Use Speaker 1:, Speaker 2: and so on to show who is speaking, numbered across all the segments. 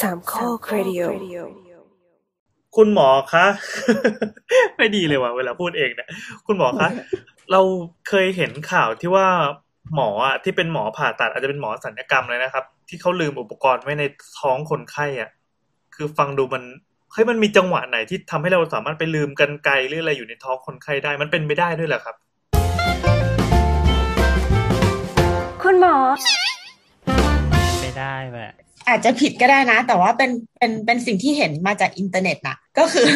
Speaker 1: สามข้อครดิโอ
Speaker 2: คุณหมอคะ ไม่ดีเลยว่ะเวลาพูดเองเนี่ยคุณหมอคะ เราเคยเห็นข่าวที่ว่าหมออะที่เป็นหมอผ่าตัดอาจจะเป็นหมอสัญญกรรมเลยนะครับ ที่เขาลืมอุปกรณ์ไว้ในท้องคนไข้อะ คือฟังดูมันเฮ้ยมันมีจังหวะไหนที่ทำให้เราสามารถไปลืมกันไกลหรืออะไรอยู่ในท้องคนไข้ได้มันเป็นไปได้ด้วยเหรอครับ
Speaker 1: คุณหมอ
Speaker 3: ไม่ได้แบบ
Speaker 4: อาจจะผิดก็ได้นะ แต่ว่าเป็นเป็นเป็นสิ่งที่เห็นมาจากอินเทอร์เน็ตนะก็คือ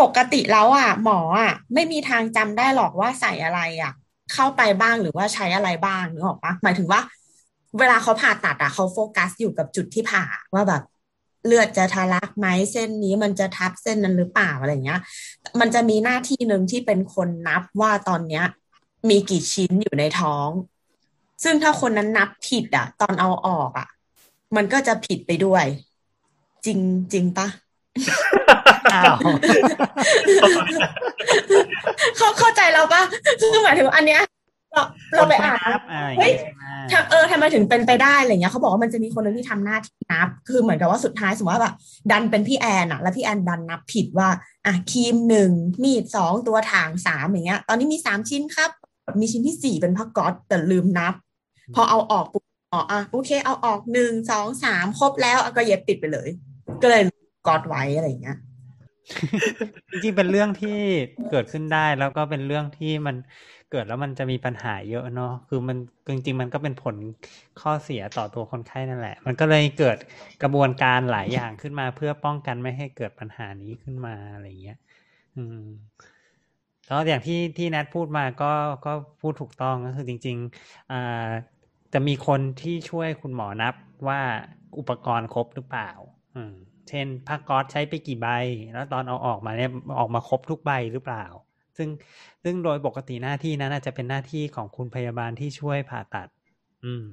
Speaker 4: ปกติแล้วอะหมออะไม่มีทางจำได้หรอกว่าใส่อะไรอะ เข้าไปบ้างหรือว่าใช้อะไรบ้างนึกออกปะหมายถึงว่า เวลาเขาผ่าตัดอะเขาโฟกัสอยู่กับจุดที่ผ่าว่าแบบเลือดจะทะลักไหมเส้นนี้มันจะทับเส้นนั้นหรือเปล่าอะไรเงี้ย มันจะมีหน้าที่หนึ่งที่เป็นคนนับว่าตอนเนี้ย มีกี่ชิ้นอยู่ในท้อง ซึ่งถ้าคนนั้นนับผิดอะตอนเอาออกอะ มันก็จะผิดไปด้วย จริงจริงปะ
Speaker 3: อ้าว
Speaker 4: เขาเข้าใจเราปะคือหมายถึงว่าอันเนี้ยเราเราไปอ่าน
Speaker 3: ครับอะไรอย่าง
Speaker 4: เฮ้ย
Speaker 3: งี้ใช่ไหม
Speaker 4: ทำเออทำไมถึงเป็นไปได้อะไรเงี้ยเขาบอกว่ามันจะมีคนหนึงที่ทำหน้าที่นับ คือเหมือนกับว่าสุดท้ายสมมติว่าแบบดันเป็นพี่แอนอะแล้วพี่แอนดันนับผิดว่า อะครีมหนึ่งมีดสองตัวถางสามอย่างเงี้ย ตอนนี้มีสามชิ้นครับ มีชิ้นที่สี่เป็นผ้าก๊อตแต่ลืมนับ พอเอาออกปุ๊บ อ๋ออะโอเค เอาออกหนึ่งสองสามครบแล้วก็เย็บติดไปเลย ก็เลยกอตไว้อะไรอย่างเงี้ย
Speaker 3: จริงๆเป็นเรื่องที่เกิดขึ้นได้แล้วก็เป็นเรื่องที่มันเกิดแล้วมันจะมีปัญหาเยอะเนาะคือมันจริงๆ มันก็เป็นผลข้อเสียต่อตัวคนไข้นั่นแหละ มันก็เลยเกิดกระบวนการหลายอย่างขึ้นมาเพื่อป้องกันไม่ให้เกิดปัญหานี้ขึ้นมาอะไรอย่างเงี้ย อืมแล้วอย่างที่ที่แนทพูดมาก็ก็พูดถูกต้องก็คือจริง ๆอ่า จะมีคนที่ช่วยคุณหมอนับว่าอุปกรณ์ครบหรือเปล่า อืม เช่นผ้าก๊อซใช้ไปกี่ใบ แล้วตอนเอาออกมาเนี่ยออกมาครบทุกใบหรือเปล่า ซึ่งซึ่งโดยปกติหน้าที่นั้นอาจจะเป็นหน้าที่ของคุณพยาบาลที่ช่วยผ่าตัด อืม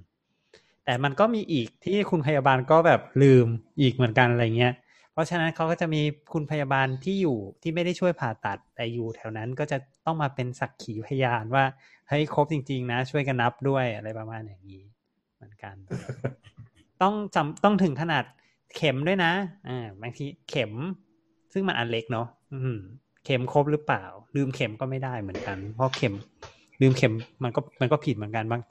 Speaker 3: แต่มันก็มีอีกที่คุณพยาบาลก็แบบลืมอีกเหมือนกันอะไรเงี้ย เพราะฉะนั้นเขาก็จะมีคุณพยาบาลที่อยู่ที่ไม่ได้ช่วยผ่าตัด แต่อยู่แถวนั้นก็จะต้องมาเป็นสักขีพยานว่า เฮ้ยครบจริง ๆ นะ ช่วยกันนับด้วยอะไรประมาณอย่างนี้เหมือนกัน ต้องจำต้องถึงขนาดเข็มด้วยนะอ่าบางทีเข็ม ซึ่งมันอันเล็กเนาะอืมเข็มครบหรือเปล่า ลืมเข็มก็ไม่ได้เหมือนกัน เพราะเข็มลืมเข็มมันก็มันก็ผิดเหมือนกันบาง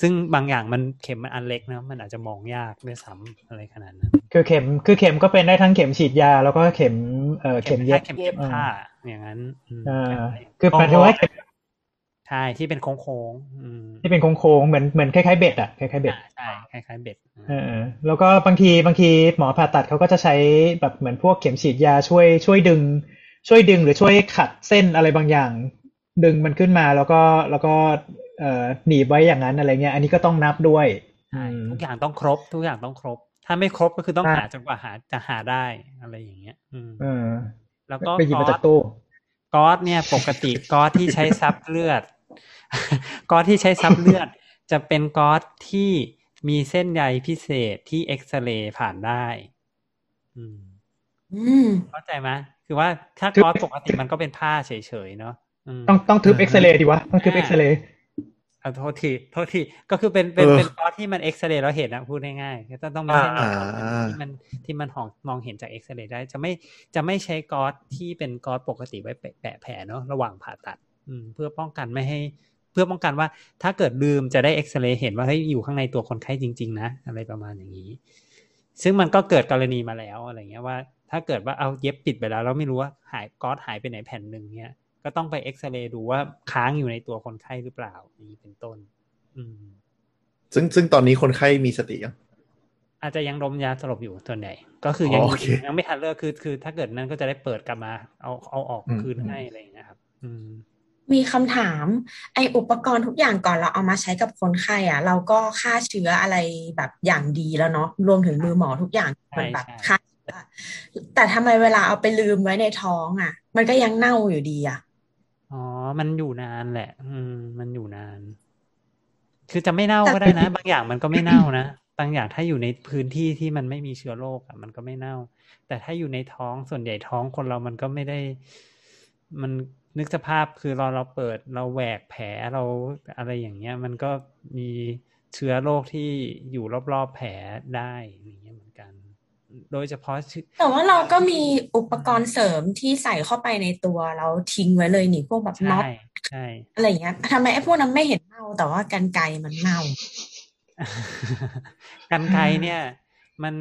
Speaker 3: ซึ่งบางอย่างมันเข็มมันอันเล็กนะมันอาจจะมองยากด้วยซ้ำอะไรขนาดนั้น
Speaker 5: คือเข็มคือเข็มก็เป็นได้ทั้งเข็มฉีดยา แล้วก็เข็มเอ่อเข็มเย็บ
Speaker 3: เข็มเย็บผ้าอย่างนั้นอืม
Speaker 5: อ่าคือหมายถึงว่าเข็ม
Speaker 3: ใช่ที่เป็นโค้งๆอืม
Speaker 5: ที่เป็นโค้งๆเหมือนเหมือนคล้ายๆเบ็ดอะคล้ายๆเบ็ด
Speaker 3: อ่าใช่คล้ายๆเบ็ด
Speaker 5: เออแล้วก็บางทีบางทีหมอผ่าตัดเขาก็จะใช้แบบเหมือนพวกเข็มฉีดยาช่วยช่วยดึง ช่วยดึงหรือช่วยขัดเส้นอะไรบางอย่าง ดึงมันขึ้นมาแล้วก็แล้วก็เอ่อหนีบไว้อย่างนั้นอะไรเงี้ย อันนี้ก็ต้องนับด้วย
Speaker 3: ใช่
Speaker 5: อืม
Speaker 3: ทุกอย่างต้องครบ ทุกอย่างต้องครบ ถ้าไม่ครบก็คือต้อง
Speaker 5: ใช่
Speaker 3: หาจนกว่าหาจะหาได้อะไรอย่างเงี้ย อืม
Speaker 5: เออ
Speaker 3: แล้วก็
Speaker 5: ไปหยิบมา
Speaker 3: ก๊อ
Speaker 5: จา
Speaker 3: ซ
Speaker 5: กตู้
Speaker 3: ก๊อซเนี่ยปกติก๊อซที่ใช้ซับเลือด ก๊อซที่ใช้ซับเลือด จะเป็นก๊อซที่มีเส้นใยพิเศษที่เอ็กซเรย์ผ่านได้ อืม
Speaker 4: อืม
Speaker 3: เข้าใจไหมคือว่าถ้า
Speaker 5: คือ
Speaker 3: ก๊อซปกติมันก็เป็นผ้าเฉยๆเนาะอืม
Speaker 5: ต้องต้องทึบเอ็กซเรย์ดีวะ ต้องทึบเอ็กซเรย์
Speaker 3: เอาโทษทีโทษทีก็คือเป็นเป็น
Speaker 6: เออ
Speaker 3: เป็นก๊อซที่มันเอ็กซเรย์แล้วเห็นนะพูดง่ายๆก็ต้องต้องมีเส้นใย
Speaker 6: อ่า
Speaker 3: ที่มันที่มันหองมองเห็นจากเอ็กซเรย์ได้ จะไม่จะไม่ใช้ก๊อซที่เป็นก๊อซปกติไว้แปะแปะแผลเนาะระหว่างผ่าตัด อืม เพื่อป้องกันไม่ให้ เพื่อป้องกันว่าถ้าเกิดลืมจะได้เอ็กซเรย์เห็นว่าเฮ้ยอยู่ข้างในตัวคนไข้จริง ๆ นะ อะไรประมาณอย่างนี้ ซึ่งมันก็เกิดกรณีมาแล้วอะไรเงี้ยว่า ถ้าเกิดว่าเอาเย็บปิดไปแล้วแล้วไม่รู้ว่าหายก๊อซหายไปไหนแผ่นหนึ่งเนี่ยก็ต้องไปเอ็กซเรย์ดูว่าค้างอยู่ในตัวคนไข้หรือเปล่าอย่างนี้เป็นต้น อืม
Speaker 6: ซึ่งซึ่งตอนนี้คนไข้มีสติยัง
Speaker 3: อาจจะยังดมยาสลบอยู่ส่วนใหญ่ก็คือยัง
Speaker 6: อ๋อโอเค
Speaker 3: ยังไม่ทันเลิกคือคือ ถ้าเกิดนั้นก็จะได้เปิดกลับมา เอาเอาออก
Speaker 6: อืม
Speaker 3: คืนให้อะไรอย่างเงี้ยครับ อืม
Speaker 4: มีคำถาม ไออุปกรณ์ทุกอย่างก่อนเราเอามาใช้กับคนไข้อะเราก็ฆ่าเชื้ออะไรแบบอย่างดีแล้วเนาะรวมถึงมือหมอทุกอย่างมันแบบ
Speaker 3: ใช่
Speaker 4: ฆ่าเชื้อแต่ทำไมเวลาเอาไปลืมไว้ในท้องอะมันก็ยังเน่าอยู่ดีอะ
Speaker 3: อ๋อ มันอยู่นานแหละ อืม มันอยู่นาน คือจะไม่เน่าก็ได้นะ บางอย่างมันก็ไม่เน่านะบางอย่างถ้าอยู่ในพื้นที่ที่มันไม่มีเชื้อโรคอะ มันก็ไม่เน่า แต่ถ้าอยู่ในท้องส่วนใหญ่ท้องคนเรามันก็ไม่ได้ มัน นึกสภาพคือเราเราเปิดเราแหวกแผลเราอะไรอย่างเงี้ย มันก็มีเชื้อโรคที่อยู่รอบๆแผลได้อย่างเงี้ยเหมือนกันอืโดยเฉพาะชื่อ
Speaker 4: แต่ว่าเราก็มีอุปกรณ์เสริมที่ใส่เข้าไปในตัวเราทิ้งไว้เลยนี่พวกแบบน็อ
Speaker 3: ใช่
Speaker 4: ต
Speaker 3: ใช่
Speaker 4: อะไรอย่างเงี้ยทำไมไอ้พวกนั้นไม่เห็นเน่าแต่ว่ากันไกรมันเน่า
Speaker 3: กันไกรเนี่ย มัน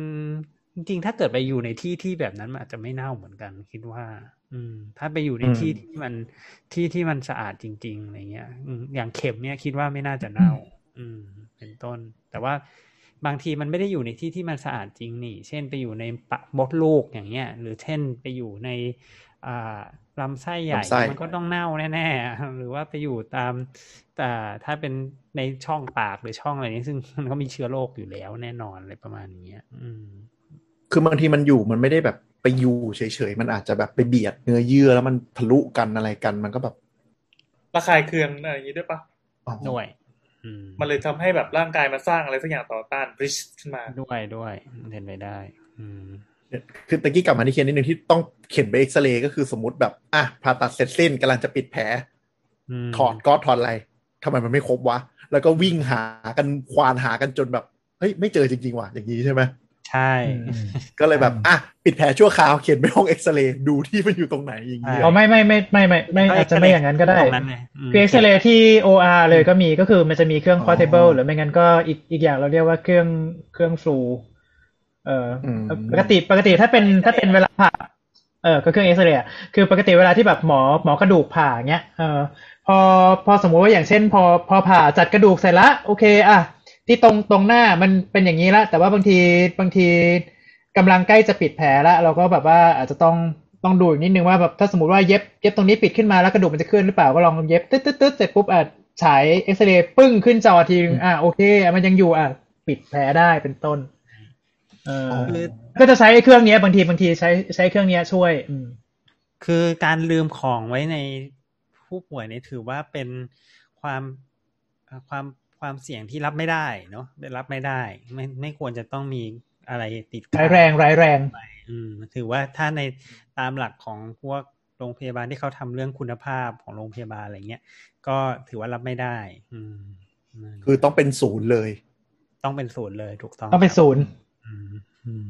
Speaker 3: จริงๆถ้าเกิดไปอยู่ในที่ที่แบบนั้นมันอาจจะไม่เน่าเหมือนกัน คิดว่า อืม ถ้าไปอยู่ใน
Speaker 6: อืม
Speaker 3: ที่ที่มันที่ที่มันสะอาดจริง ๆอะไรเงี้ยอืมอย่างเข็มเนี่ยคิดว่าไม่น่าจะเน่า อืม เป็นต้น แต่ว่าบางทีมันไม่ได้อยู่ในที่ที่มันสะอาดจริงนี่ เช่นไปอยู่ในปะมดลูกอย่างเงี้ย หรือเช่นไปอยู่ในอ่าลำไส้ใหญ่
Speaker 6: ลำไส้
Speaker 3: มันก็ต้องเน่าแน่ๆ หรือว่าไปอยู่ตามแต่ถ้าเป็นในช่องปากหรือช่องอะไรนี้ซึ่งมันก็มีเชื้อโรคอยู่แล้วแน่นอนอะไรประมาณนี้ยอืม
Speaker 6: คือบางทีมันอยู่มันไม่ได้แบบ ไปอยู่เฉยๆ มันอาจจะแบบไปเบียดเนื้อเยื่อแล้วมันทะลุกันอะไรกันมันก็แบบ
Speaker 2: ระคายเคืองอะไรอย่างนี้ด้วยปะ
Speaker 6: อ๋อ
Speaker 3: ด้วยอืม
Speaker 2: มันเลยทำให้แบบร่างกายมันสร้างอะไรสักอย่างต่อต้านบริชขึ้นมา
Speaker 3: ด้วยด้วยเป็นไปได้ อืม
Speaker 6: คือตะกี้กลับมาที่เคนนิดนึงที่ต้องเข็นไปเอ็กซเรย์ก็คือสมมติแบบ อะผ่าตัดเสร็จสิ้นกำลังจะปิดแผล
Speaker 3: ม
Speaker 6: ถอดก็ถอดอะไรทำไมมันไม่ครบวะ แล้วก็วิ่งหากันควานหากันจนแบบ เฮ้ย ไม่เจอจริง ๆ ว่ะอย่างนี้ใช่ไหม
Speaker 3: ใช่
Speaker 6: ก็เลยแบบอะปิดแผลชั่วคราวเขียนไปห้องเอ็กซเรย์ดูที่มันอยู่ตรงไหนอย่างนี้
Speaker 5: อ๋อไม่ไม่ไม่ไม่ไม่ไม่อาจจะไม่อย่างนั้นก็ได้
Speaker 3: ตรงนั้นเลยม
Speaker 5: คือเอ็กซเรย์ที่ OR เลยก็มีก็คือมันจะมีเครื่อง
Speaker 6: อ๋อ
Speaker 5: portable หรือไม่งั้นก็อีกอีกอย่างเราเรียกว่าเครื่องเครื่องฟลูเอ่ออ
Speaker 6: ม
Speaker 5: ปกติปกติถ้าเป็นถ้าเป็นเวลาผ่าเออก็เครื่องเอ็กซเรย์อะคือปกติเวลาที่แบบหมอหมอกระดูกผ่าเงี้ยเออพอพอสมมุติว่าอย่างเช่น พอพอผ่าจัดกระดูกเสร็จละโอเคอะ ที่ตรงตรงหน้ามันเป็นอย่างนี้ละ แต่ว่าบางทีบางทีกำลังใกล้จะปิดแผลแล้วเราก็แบบว่าอาจจะต้องต้องดูอีกนิดนึงว่าแบบถ้าสมมติว่าเย็บเย็บตรงนี้ปิดขึ้นมาแล้วกระดูกมันจะเคลื่อนหรือเปล่าก็ลองเย็บตึ๊ดตึ๊ดตึ๊ดเสร็จปุ๊บอะฉายเอ็กซเรย์ปึ้งขึ้นจอทีนึงอะโอเคอะมันยังอยู่อะปิดแผลได้เป็นต้นเออ
Speaker 3: คือ
Speaker 5: ก็จะใช้ไอ้เครื่องเนี้ยบางทีบางทีใช้ใช้เครื่องเนี้ยช่วย อืม
Speaker 3: คือการลืมของไว้ในผู้ป่วยนี่ถือว่าเป็นความเอ่อความ ความเสี่ยงที่รับไม่ได้เนาะรับไม่ได้ ไม่ไม่ควรจะต้องมีอะไรติดค้
Speaker 5: ร้ายแรงร้ายแรง
Speaker 3: อืมถือว่าถ้าในตามหลักของพวกโรงพยาบาลที่เขาทำเรื่องคุณภาพของโรงพยาบาลอะไรเงี้ยก็ถือว่ารับไม่ได้ อืมนั่น
Speaker 6: คือต้องเป็นศูนย์เลย
Speaker 3: ต้องเป็นศูนย์เลยถูกต้อง
Speaker 5: ต้องเป็นศูนย์
Speaker 3: อืมอืม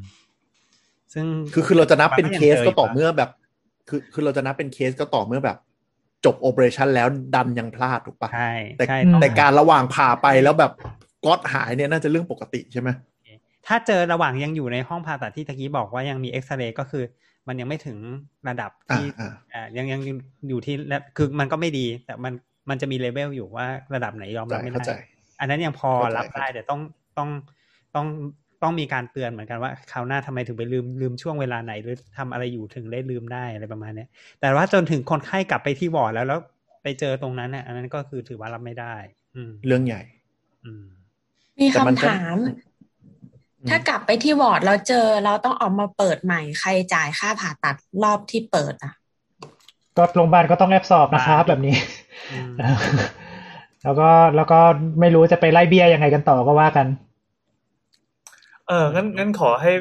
Speaker 3: ซึ่ง
Speaker 6: คือคือเราจะนับเป็น
Speaker 3: มันก็ยัง
Speaker 6: เคส
Speaker 3: เจอ
Speaker 6: ก็ต่อ
Speaker 3: อยู่
Speaker 6: เมื่อแบบ คือคือเราจะนับเป็นเคสก็ต่อเมื่อแบบ จบ operation แล้วดันยังพลาดถูกปะ
Speaker 3: ใช่
Speaker 6: แต่
Speaker 3: ใช่
Speaker 5: อืม
Speaker 3: ต้อง
Speaker 6: แต่การระหว่างผ่าไปแล้วแบบก๊อซหายเนี่ยน่าจะเรื่องปกติใช่ไหม
Speaker 3: ถ้าเจอระหว่างยังอยู่ในห้องผ่าตัดที่ตะกี้บอกว่ายังมีเอ็กซเรย์ก็คือ มันยังไม่ถึงระดับ
Speaker 6: อ่า
Speaker 3: ที่
Speaker 6: อ่า
Speaker 3: อ่ายังยังอยู่ที่และคือมันก็ไม่ดี แต่มันมันจะมีเลเวลอยู่ว่าระดับไหนยอมรับไม่
Speaker 6: เข้าใจ
Speaker 3: ได้อันนั้นยังพอ
Speaker 6: เข้าใจ
Speaker 3: รับได้
Speaker 6: เข้าใจ
Speaker 3: แต่ต้องต้องต้อง ต้องมีการเตือนเหมือนกันว่าคราวหน้าทำไมถึงไปลืมลืมช่วงเวลาไหน หรือทำอะไรอยู่ถึงได้ลืมได้อะไรประมาณเนี้ยแต่ว่าจนถึงคนไข้กลับไปที่วอร์ดแล้วแล้วไปเจอตรงนั้นน่ะอันนั้นก็คือถือว่ารับไม่ได้ อืม
Speaker 6: เรื่องใหญ่
Speaker 3: อืม
Speaker 4: มี
Speaker 6: แต่มัน
Speaker 4: คำ
Speaker 6: ก็
Speaker 4: ถาม
Speaker 6: อืม
Speaker 4: ถ้ากลับไปที่วอร์ดแล้วเจอเราต้องออกมาเปิดใหม่ใครจ่ายค่าผ่าตัดรอบที่เปิดอะ
Speaker 5: ก็โรงพยาบาลก็ต้องแอบสอบนะครับแบบนี้
Speaker 3: อืม
Speaker 5: แล้วก็แล้วก็ไม่รู้จะไปไล่เบี้ยยังไงกันต่อก็ว่ากัน
Speaker 2: เอองั้นงั้นขอให้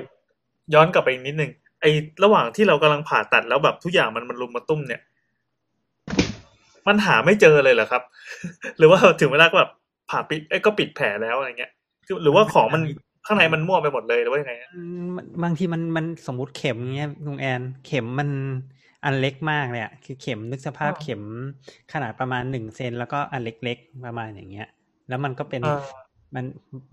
Speaker 2: ย้อนกลับไปอีกนิดนึงไอ้ระหว่างที่เรากำลังผ่าตัดแล้วแบบทุกอย่างมันมันรุมมาตุ้มเนี่ย มันหาไม่เจอเลยเหรอครับ หรือว่าถึงเวลาก็แบบผ่าปิดเอ้ยก็ปิดแผลแล้วอะไรเงี้ยคือหรือว่าของมันข้างในมันมั่วไปหมดเลยหรือว่ายังไงฮะ
Speaker 3: อืมมันบางทีมันมันสมมติเข็มเงี้ยลุงแอน เข็มมันอันเล็กมากเลยอะคือเข็มนึกสภาพ
Speaker 2: อ๋อ
Speaker 3: เข็มขนาดประมาณหนึ่งเซนแล้วก็อันเล็กๆประมาณอย่างเงี้ย แล้วมันก็เป็น
Speaker 2: อ่า
Speaker 3: มัน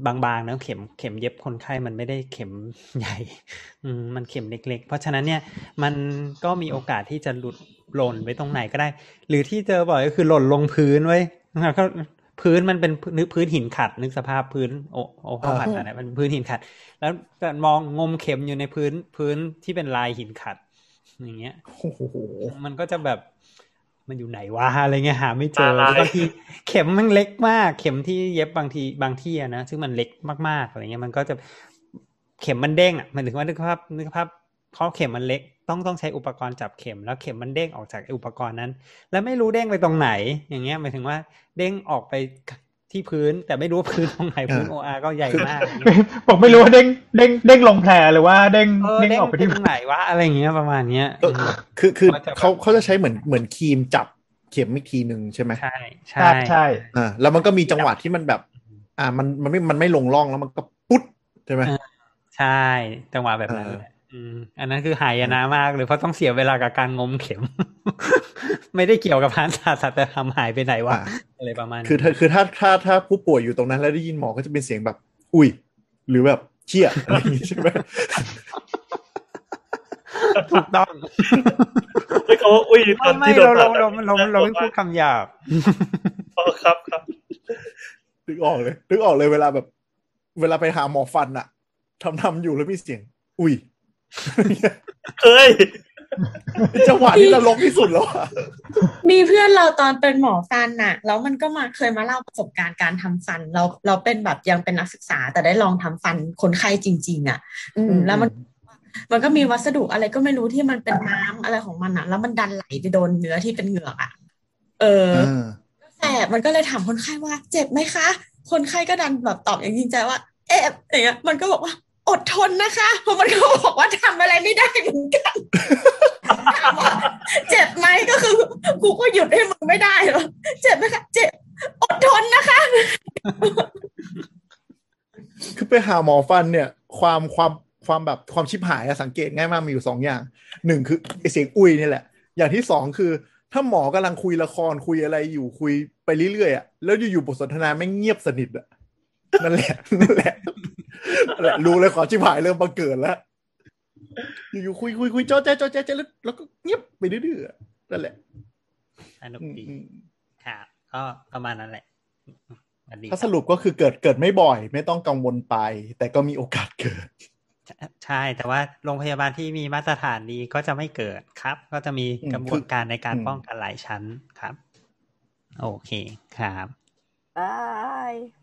Speaker 3: บางๆนะเข็มเข็มเย็บคนไข้มันไม่ได้เข็มใหญ่อืมมันเข็มเล็ก ๆ เพราะฉะนั้นเนี่ยมันก็มีโอกาสที่จะหลุดหล่นไปตรงไหนก็ได้ หรือที่เจอบ่อยก็คือหล่นลงพื้นไว้นะครับก็พื้นมันเป็นนึกพื้นหินขัด นึกสภาพพื้นโอโอห้องผ่าตัดเนี่ยมันพื้นหินขัด แล้วก็มองงมเข็มอยู่ในพื้นพื้นที่เป็นลายหินขัด อย่างเงี้ย
Speaker 6: โอ้โห
Speaker 3: มันก็จะแบบ มันอยู่ไหนวะอะไรเงี้ยหาไม่เจอ
Speaker 2: ตาลาย
Speaker 3: บางทีเข็มมันเล็กมาก เข็มที่เย็บบางทีบางที่อะนะซึ่งมันเล็กมากๆอะไรเงี้ยมันก็จะเข็มมันเด้งอะหมันถึงว่านึกภาพนึกภาพเพราะเข็มมันเล็กต้องต้องใช้อุปกรณ์จับเข็มแล้วเข็มมันเด้งออกจากไอ้อุปกรณ์นั้น แล้วไม่รู้เด้งไปตรงไหน อย่างเงี้ยหมายถึงว่าเด้งออกไป ที่พื้น แต่ไม่รู้ว่าพื้นตรงไหนพื้นโออาก็ใหญ่มากอย่างเงี้ย
Speaker 5: บอกไม่รู้ว่าเด้งเด้งเด้งลงแผลหรือว่าเด้ง
Speaker 3: เออ
Speaker 5: เด้ง
Speaker 3: เด้ง
Speaker 5: ออกไป
Speaker 3: ไป
Speaker 5: ที่
Speaker 3: ตรงไหนวะอะไรอย่างเงี้ยประมาณเนี้ย
Speaker 6: เออคือคือ
Speaker 3: มันจะแบบ
Speaker 6: เขาเขาจะใช้เหมือนเหมือนครีมจับเข็มอีกทีหนึ่งใช่ไหม
Speaker 3: ใช่
Speaker 5: ครั
Speaker 3: ใช่
Speaker 5: บใช่
Speaker 6: อ่าแล้วมันก็มีจังหวะที่มันแบบ อ่ามันมันไม่มันไม่ลงร่องแล้วมันก็ปุ๊ดใช่ไหม
Speaker 3: เออใใช่ จังหวะแบบนั้น
Speaker 6: เออ
Speaker 3: แหละอืมอันนั้นคือหายนะมากเลยเพราะต้องเสียเวลากับการงมเข็ม ไม่ได้เกี่ยวกับพานผ่าตัดแต่ทำหายไปไหนวะ
Speaker 6: อะ
Speaker 3: อะไรประมาณนี้
Speaker 6: คือถ้าคือถ้าถ้าถ้าผู้ป่วยอยู่ตรงนั้นแล้วได้ยินหมอก็จะเป็นเสียงแบบ อุ้ย หรือแบบเชี่ยอะไรอย่างงี้ใช่ไหม
Speaker 3: ถูกต้อง
Speaker 2: เฮ้ยเขาว่าอุ้ยตอน
Speaker 3: ไม่
Speaker 2: ที่โดน
Speaker 3: เรา
Speaker 2: ผ่า
Speaker 3: เรา
Speaker 2: ตัด
Speaker 3: เราเราเราไม่พูดคำหยาบ
Speaker 2: อ๋อครับครับ
Speaker 6: นึกออกเลยนึกออกเลยเวลาแบบ เวลาไปหาหมอฟันอะทำทำอยู่แล้วมีเสียง อุ้ย
Speaker 2: เฮ้ย
Speaker 6: จังหวะที่เราลงที่สุดแล้วอะ
Speaker 4: มีเพื่อนเราตอนเป็นหมอฟันน่ะ แล้วมันก็มาเคยมาเล่าประสบการณ์การทำฟัน เราเราเป็นแบบยังเป็นนักศึกษา แต่ได้ลองทำฟันคนไข้จริง ๆ อะ อืมแล้วมันมันก็มีวัสดุอะไรก็ไม่รู้ที่มันเป็นน้ำอะไรของมันอะ แล้วมันดันไหลไปโดนเนื้อที่เป็นเหงือกอะ เออ
Speaker 6: เออ
Speaker 4: แสบมันก็เลยถามคนไข้ว่า เจ็บไหมคะ คนไข้ก็ดันแบบตอบอย่างจริงใจว่า เอ๊ะอย่างเงี้ยมันก็บอกว่า อดทนนะคะเพราะมันก็บอกว่าทำอะไรไม่ได้เหมือนกันถามว่าเจ็บไหมก็คือกูก็หยุดให้มึงไม่ได้หรอกเจ็บไหมคะเจ็บอดทนนะคะ
Speaker 6: คือไปหาหมอฟันเนี่ย ความความความแบบความชิบหายอะสังเกตง่ายมากมีอยู่สองอย่างหนึ่งคือไอเสียงอุ้ยนี่แหละ อย่างที่สองคือ ถ้าหมอกำลังคุยละครคุยอะไรอยู่คุยไปเรื่อยๆอะแล้วอยู่ๆบทสนทนาไม่เงียบสนิทอะนั่นแหละนั่นแหละ แหละรู้เลยขอชิบหายเริ่มบังเกิดแล้ว อยู่ๆคุยคุยคุยจอแจ๊จอแจ๊จอแล้วแล้วก็เงียบไปเรื่อยๆอะนั่นแหละ
Speaker 3: สนุก
Speaker 6: อืม
Speaker 3: ดี
Speaker 6: อืม
Speaker 3: ครับก็ประมาณนั้นแหละสวัสดี
Speaker 6: ถ้าสรุปก็คือเกิดเกิดไม่บ่อย ไม่ต้องกังวลไป แต่ก็มีโอกาสเกิด
Speaker 3: ใช่ แต่ว่าโรงพยาบาลที่มีมาตรฐานดีก็จะไม่เกิดครับ ก็จะมี
Speaker 6: อืม
Speaker 3: กระบวนการในการ
Speaker 6: อืม
Speaker 3: ป้องกันหลายชั้นครับ โอเคครับ
Speaker 1: Bye.